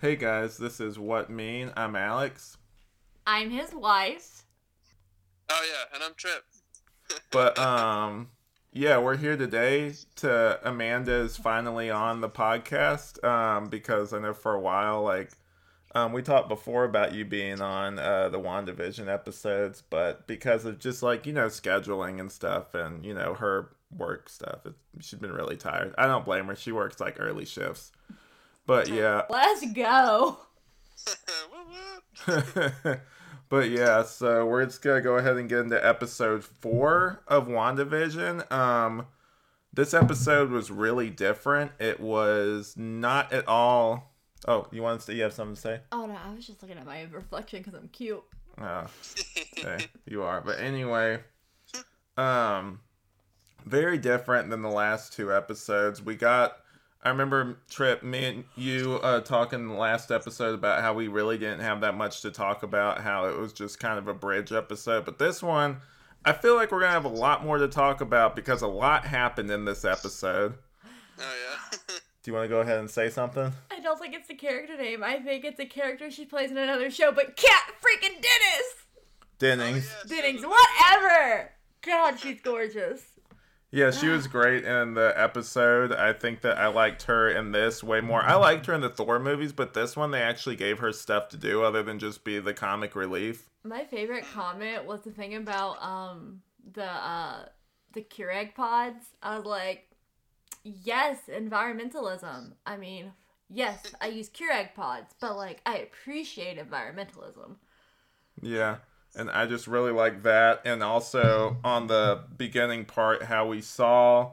Hey guys, this is Wut Mean. I'm Alex. I'm his wife. Oh yeah, and I'm Tripp. But um yeah, we're here today to Amanda's finally on the podcast um because I know for a while like um we talked before about you being on uh the WandaVision episodes, but because of just like, you know, scheduling and stuff and, you know, her work stuff, it, she's been really tired. I don't blame her. She works like early shifts. But yeah, Let's go. But yeah, so we're just gonna go ahead and get into episode four of WandaVision. Um, this episode was really different. It was not at all. Oh, you want to say you have something to say? Oh no, I was just looking at my reflection because I'm cute. Oh, okay, you are. But anyway, um, very different than the last two episodes. We got. I remember Tripp, me and you uh, talking in the last episode about how we really didn't have that much to talk about. How it was just kind of a bridge episode. But this one, I feel like we're gonna have a lot more to talk about because a lot happened in this episode. Oh yeah. Do you want to go ahead and say something? I don't think it's the character name. I think it's a character she plays in another show. But Kat freaking Dennis, Dennings. Oh, yeah, Dennings, whatever. God, she's gorgeous. Yeah, she was great in the episode. I think that I liked her in this way more. I liked her in the Thor movies, but this one they actually gave her stuff to do other than just be the comic relief. My favorite comment was the thing about um the uh the Keurig pods. I was like, yes, environmentalism. I mean, yes, I use Keurig pods, but like I appreciate environmentalism. Yeah, and I just really like that. And also on the beginning part, how we saw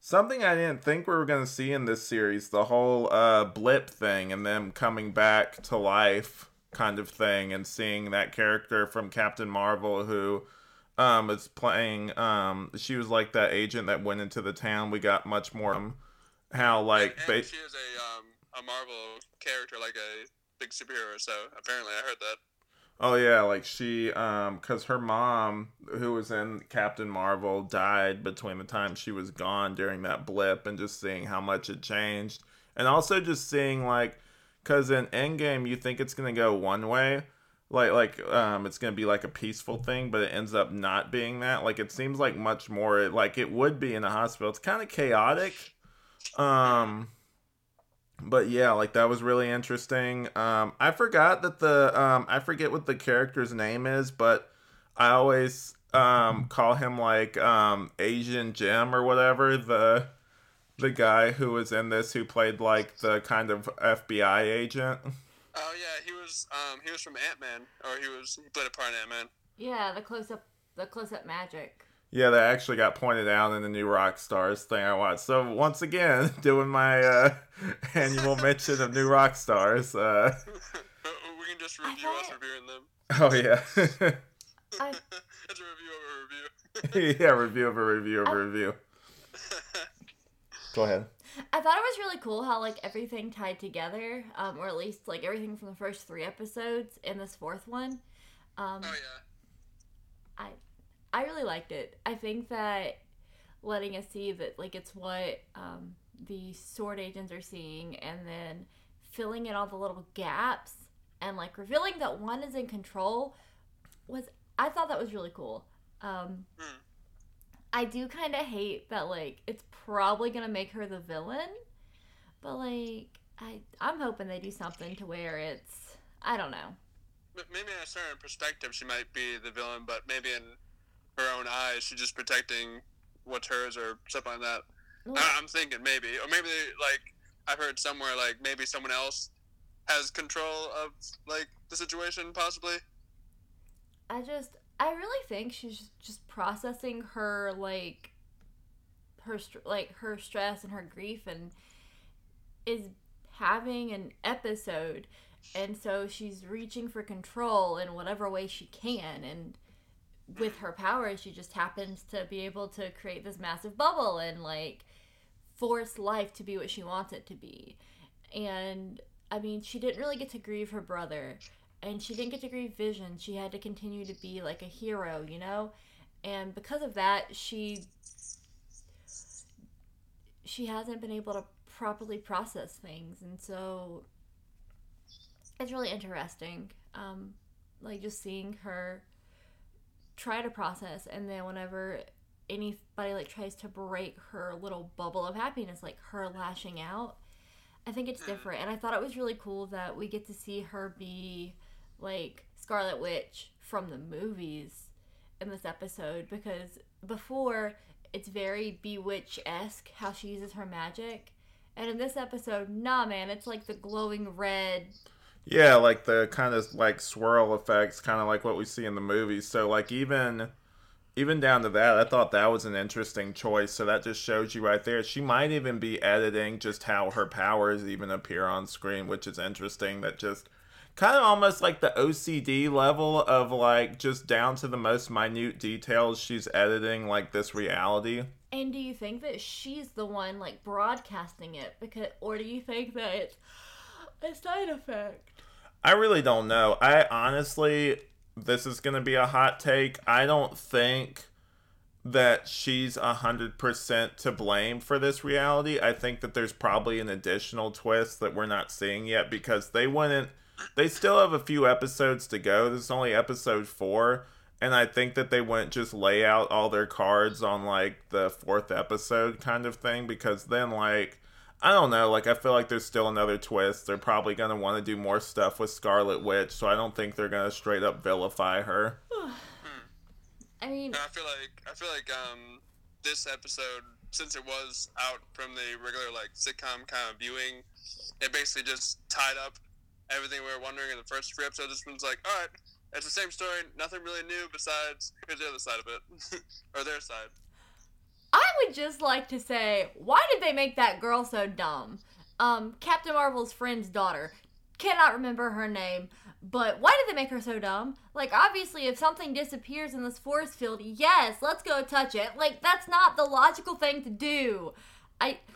something I didn't think we were going to see in this series the whole uh, blip thing and them coming back to life kind of thing, and seeing that character from Captain Marvel who. Um, is playing. Um, she was like that agent that went into the town. We got much more. Um, how like and ba- she is a um a Marvel character, like a big superhero. So apparently, I heard that. Oh yeah, like she um cuz her mom who was in Captain Marvel died between the time she was gone during that blip and just seeing how much it changed. And also just seeing like cuz in Endgame you think it's to go one way, like like um it's to be like a peaceful thing, but it ends up not being that. Like it seems like much more like it would be in a hospital. It's kind of chaotic. Um but yeah, like that was really interesting. Um, I forgot that the um, I forget what the character's name is, but I always um call him like um Asian Jim or whatever the the guy who was in this who played like the kind of FBI agent. Oh yeah, he was um he was from Ant Man, or he was he played a part in Ant Man. Yeah, the close up, the close up magic. Yeah, that actually got pointed out in the New Rockstars thing I watched. So once again, doing my uh, annual mention of New Rockstars. Uh, we can just I review us reviewing them. oh yeah. I, it's a review of a review. yeah, review of a review of a review. Go ahead. I thought it was really cool how like everything tied together, um, or at least like everything from the first three episodes in this fourth one. Um, oh yeah. I I really liked it. I think that letting us see that like it's what um, the S.W.O.R.D. agents are seeing, and then filling in all the little gaps and like revealing that one is in control was I thought that was really cool. Um, Hmm. I do kind of hate that like it's probably gonna make her the villain, but like I I'm hoping they do something to where it's I don't know. Maybe in a certain perspective, she might be the villain, but maybe in her own eyes, she's just protecting what's hers or something like that. I- I'm thinking maybe, or maybe like I've heard somewhere like maybe someone else has control of like the situation, possibly. I just I really think she's just processing her like her like her stress and her grief and is having an episode and so she's reaching for control in whatever way she can and with her powers she just happens to be able to create this massive bubble and like force life to be what she wants it to be. And i mean she didn't really get to grieve her brother and she didn't get to grieve vision. She had to continue to be like a hero you know? And because of that she she hasn't been able to properly process things. And so it's really interesting. Um, like just seeing her try to process, and then whenever anybody like tries to break her little bubble of happiness, like her lashing out, I think it's different. And I thought it was really cool that we get to see her be like Scarlet Witch from the movies in this episode because before it's very bewitch esque how she uses her magic. And in this episode, nah man, it's like the glowing red Yeah, like the kind of like swirl effects, kind of like what we see in the movies. So like even even down to that, I thought that was an interesting choice. So that just shows you right there. She might even be editing just how her powers even appear on screen, which is interesting. That just kind of almost like the OCD level of like just down to the most minute details she's editing like this reality. And do you think that she's the one like broadcasting it because or do you think that it's a side effect? I really don't know. I honestly this is going to be a hot take. I don't think that she's a hundred percent to blame for this reality. I think that there's probably an additional twist that we're not seeing yet because they wouldn't. They still have a few episodes to go. This is only episode four, and I think that they wouldn't just lay out all their cards on like the fourth episode kind of thing because then like I don't know. Like, I feel like there's still another twist. They're probably going to want to do more stuff with Scarlet Witch, so I don't think they're going to straight up vilify her. I mean, I feel like I feel like um this episode, since it was out from the regular like sitcom kind of viewing, it basically just tied up everything we were wondering in the first three episodes. This one's like, all right, it's the same story, nothing really new besides here's the other side of it, or their side. I would just like to say, why did they make that girl so dumb? Um, Captain Marvel's friend's daughter. Cannot remember her name, but why did they make her so dumb? Like, obviously, if something disappears in this force field, yes, let's go touch it. Like, that's not the logical thing to do. I.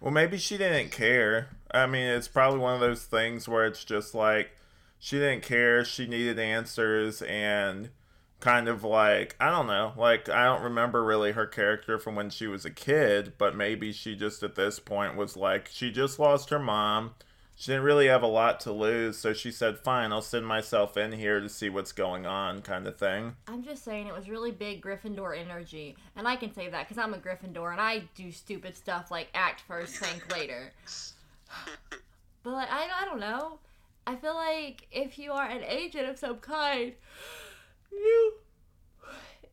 Well, maybe she didn't care. I mean, it's probably one of those things where it's just like she didn't care, she needed answers, and kind of like I don't know, like I don't remember really her character from when she was a kid, but maybe she just at this point was like she just lost her mom. She didn't really have a lot to lose, so she said, "Fine, I'll send myself in here to see what's going on," kind of thing. I'm just saying it was really big Gryffindor energy, and I can say that because I'm a Gryffindor and I do stupid stuff like act first, think later. But like, I, I don't know. I feel like if you are an agent of some kind, you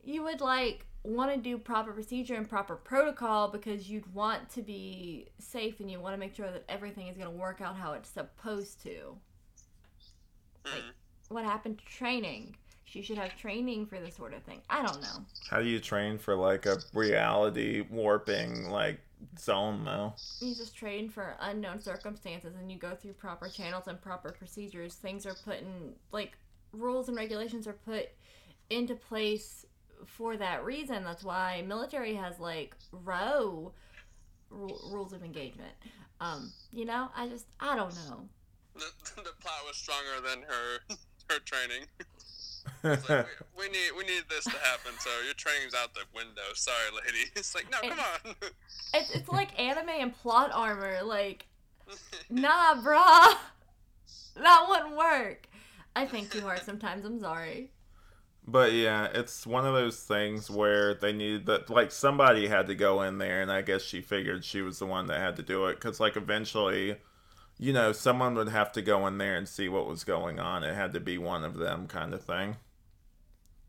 you would like want to do proper procedure and proper protocol because you'd want to be safe and you want to make sure that everything is going to work out how it's supposed to. Like mm-hmm. what happened to training? She should have training for this sort of thing. I don't know. How do you train for like a reality warping like zone though? You just train for unknown circumstances and you go through proper channels and proper procedures. Things are put in like rules and regulations are put into place for that reason. That's why military has like row ru- rules of engagement. Um, you know, I just I don't know. The, the plot was stronger than her her training. Like, we, we need we need this to happen, so your training's out the window. Sorry, lady. It's like no, come on. It's it's like anime and plot armor. Like, nah, bruh, that wouldn't work. I think too hard sometimes. I'm sorry. But yeah, it's one of those things where they needed that, like, somebody had to go in there, and I guess she figured she was the one that had to do it. Because, like, eventually, you know, someone would have to go in there and see what was going on. It had to be one of them, kind of thing.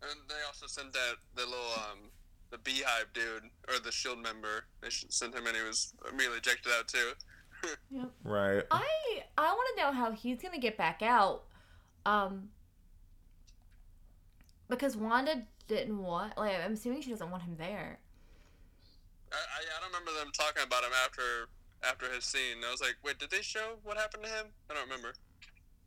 And they also sent that the little um the beehive dude or the shield member. They sent him and He was immediately ejected out too. Right. I I want to know how he's gonna get back out. Um, because Wanda didn't want. Like, I'm assuming she doesn't want him there. I, I, I don't remember them talking about him after after his scene. I was like, wait, did they show what happened to him? I don't remember.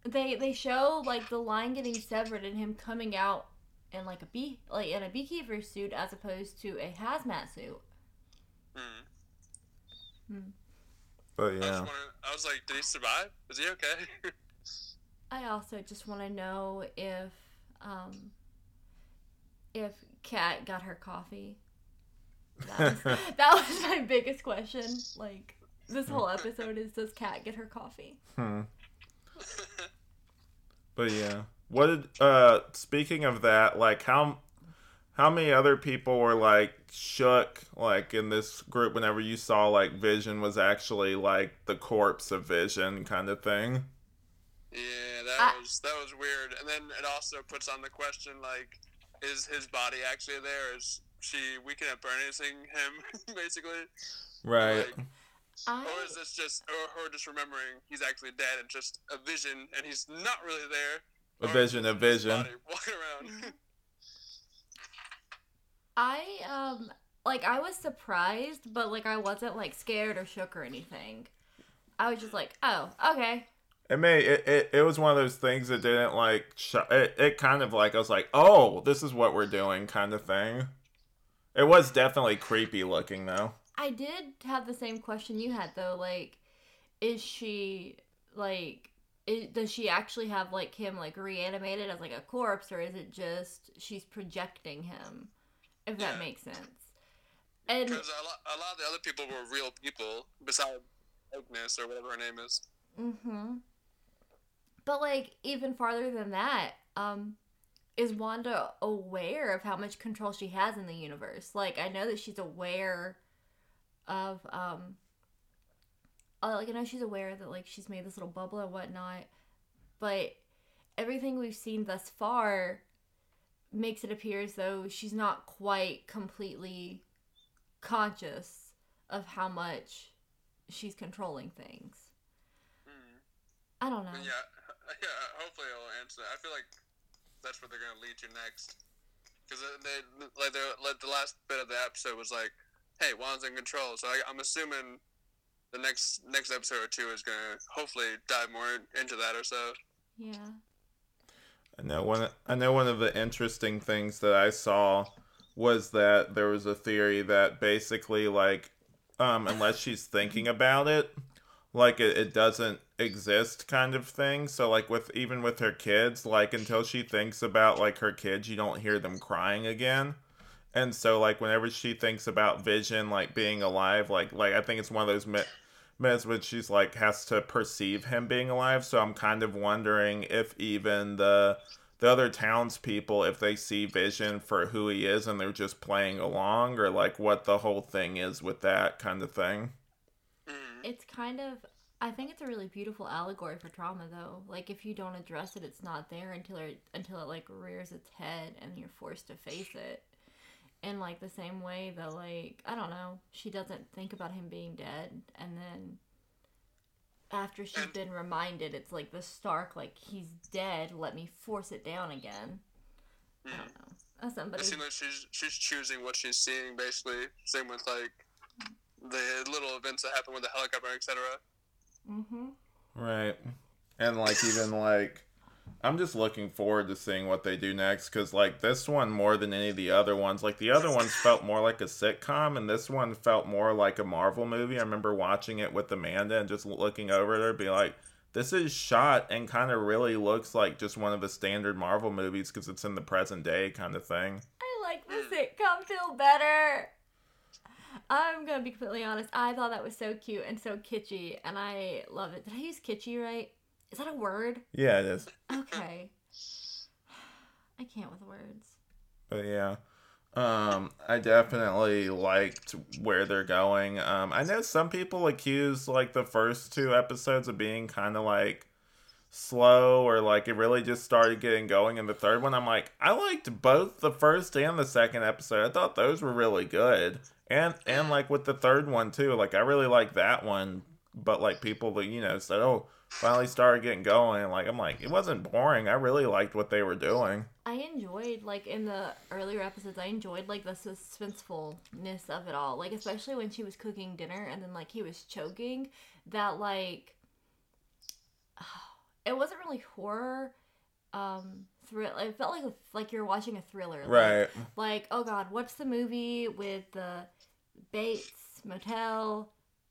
They they show like the line getting severed and him coming out in like a bee like in a beekeeper suit as opposed to a hazmat suit. Hmm. But I, was yeah. I was like, did he survive? Is he okay? I also just want to know if um if Kat got her coffee. That was, that was my biggest question. Like this whole episode is does Kat get her coffee? Hmm. But yeah, what did uh speaking of that, like how how many other people were like shook like in this group whenever you saw like Vision was actually like the corpse of Vision kind of thing? Yeah, that I, was that was weird. And then it also puts on the question like, is his body actually there? Is she Weekend at Bernie's him basically? Right. Like, I... Or is this just or her just remembering he's actually dead and just a vision and he's not really there? A vision, a vision. Walking around. I um like I was surprised, but like I wasn't like scared or shook or anything. I was just like, oh, okay. It may it, it, it was one of those things that didn't like sh- it, it kind of like I was like, oh, this is what we're doing kind of thing. It was definitely creepy looking though. I did have the same question you had though. Like, is she like? Is, does she actually have like him like reanimated as like a corpse, or is it just she's projecting him? If yeah. that makes sense. And because a lot, a lot of the other people were real people besides Agnes or whatever her name is. Mm-hmm. But like even farther than that, um, is Wanda aware of how much control she has in the universe? Like I know that she's aware of um uh, like I know she's aware that like she's made this little bubble and whatnot, but everything we've seen thus far makes it appear as though she's not quite completely conscious of how much she's controlling things. Mm. I don't know. Yeah, yeah. Hopefully, it'll answer. I feel like that's where they're gonna lead you next, because they like they like the last bit of the episode was like hey, Wanda's in control. So I, am assuming the next next episode or two is gonna hopefully dive more into that or so. Yeah. I know one. I know one of the interesting things that I saw was that there was a theory that basically, like, um, unless she's thinking about it, like it, it doesn't exist, kind of thing. So, like, with even with her kids, like until she thinks about like her kids, you don't hear them crying again and so like whenever she thinks about vision like being alive like like i think it's one of those minutes when she's like has to perceive him being alive so i'm kind of wondering if even the the other townspeople if they see vision for who he is and they're just playing along or like what the whole thing is with that kind of thing mm-hmm. it's kind of i think it's a really beautiful allegory for trauma though like if you don't address it it's not there until it until it like rears its head and you're forced to face it in like the same way that like I don't know, she doesn't think about him being dead and then after she's been reminded it's like the stark like he's dead, let me force it down again. I don't mm. know. As somebody It seems like she's she's choosing what she's seeing basically. Same with like the little events that happen with the helicopter, etc. Mhm. Right. And like even like I'm just looking forward to seeing what they do next because, like, this one more than any of the other ones, like, the other ones felt more like a sitcom, and this one felt more like a Marvel movie. I remember watching it with Amanda and just looking over at her, be like, this is shot and kind of really looks like just one of the standard Marvel movies because it's in the present day kind of thing. I like the sitcom feel better. I'm gonna be completely honest. I thought that was so cute and so kitschy, and I love it. Did I use kitschy right? Is that a word? Yeah, it is. Okay. I can't with words. But yeah. Um, I definitely liked where they're going. Um, I know some people accuse like the first two episodes of being kind of like slow or like it really just started getting going in the third one. I'm like, I liked both the first and the second episode. I thought those were really good. And and like with the third one too, like I really like that one. But like people that you know said, oh, finally started getting going. Like I'm like, it wasn't boring. I really liked what they were doing. I enjoyed like in the earlier episodes. I enjoyed like the suspensefulness of it all. Like especially when she was cooking dinner and then like he was choking. That like, it wasn't really horror. Um, thrill. It felt like like you're watching a thriller. Right. Like, like oh god, what's the movie with the Bates Motel?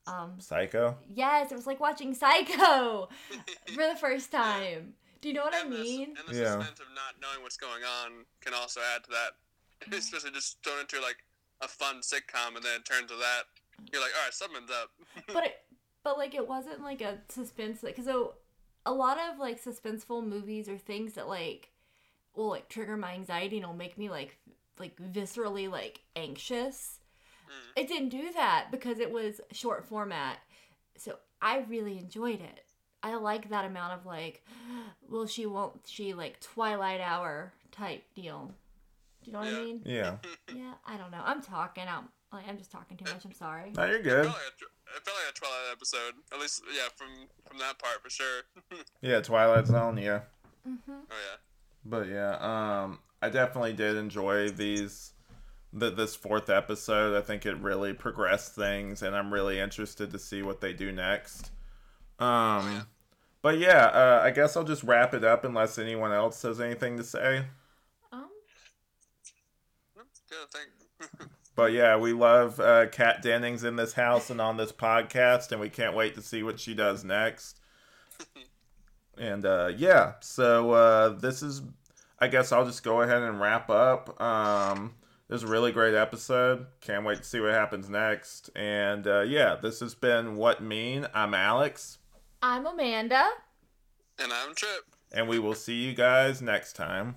Um, Psycho. Yes, it was like watching Psycho for the first time. Do you know what and I mean? The, and the yeah. suspense of not knowing what's going on can also add to that. Especially just thrown into like a fun sitcom, and then it turns to that. You're like, all right, something's up. but it, but like it wasn't like a suspense because so a lot of like suspenseful movies or things that like will like trigger my anxiety and will make me like like viscerally like anxious. Mm. It didn't do that because it was short format. So I really enjoyed it. I like that amount of like, will she, won't she, like Twilight Hour type deal. Do you know what Yeah. I mean? Yeah. Yeah, I don't know. I'm talking. I'm like I'm just talking too much. I'm sorry. No, you're It good. felt, like a, it felt like a Twilight episode. At least, yeah, from from that part for sure. oh Yeah, Twilight Zone. Yeah. Mm-hmm. yeah. But yeah, um, I definitely did enjoy these, the, this fourth episode. I think it really progressed things, and I'm really interested to see what they do next. Um, yeah. but yeah, uh, I guess I'll just wrap it up unless anyone else has anything to say. Um. Good, I. But yeah, we love uh, Kat Dennings in this house and on this podcast, and we can't wait to see what she does next. And uh, yeah, so uh, this is, I guess I'll just go ahead and wrap up. Um, this is a really great episode. Can't wait to see what happens next. And uh, yeah, this has been Wut Mean. I'm Alex, I'm Amanda. and I'm Tripp. and we will see you guys next time.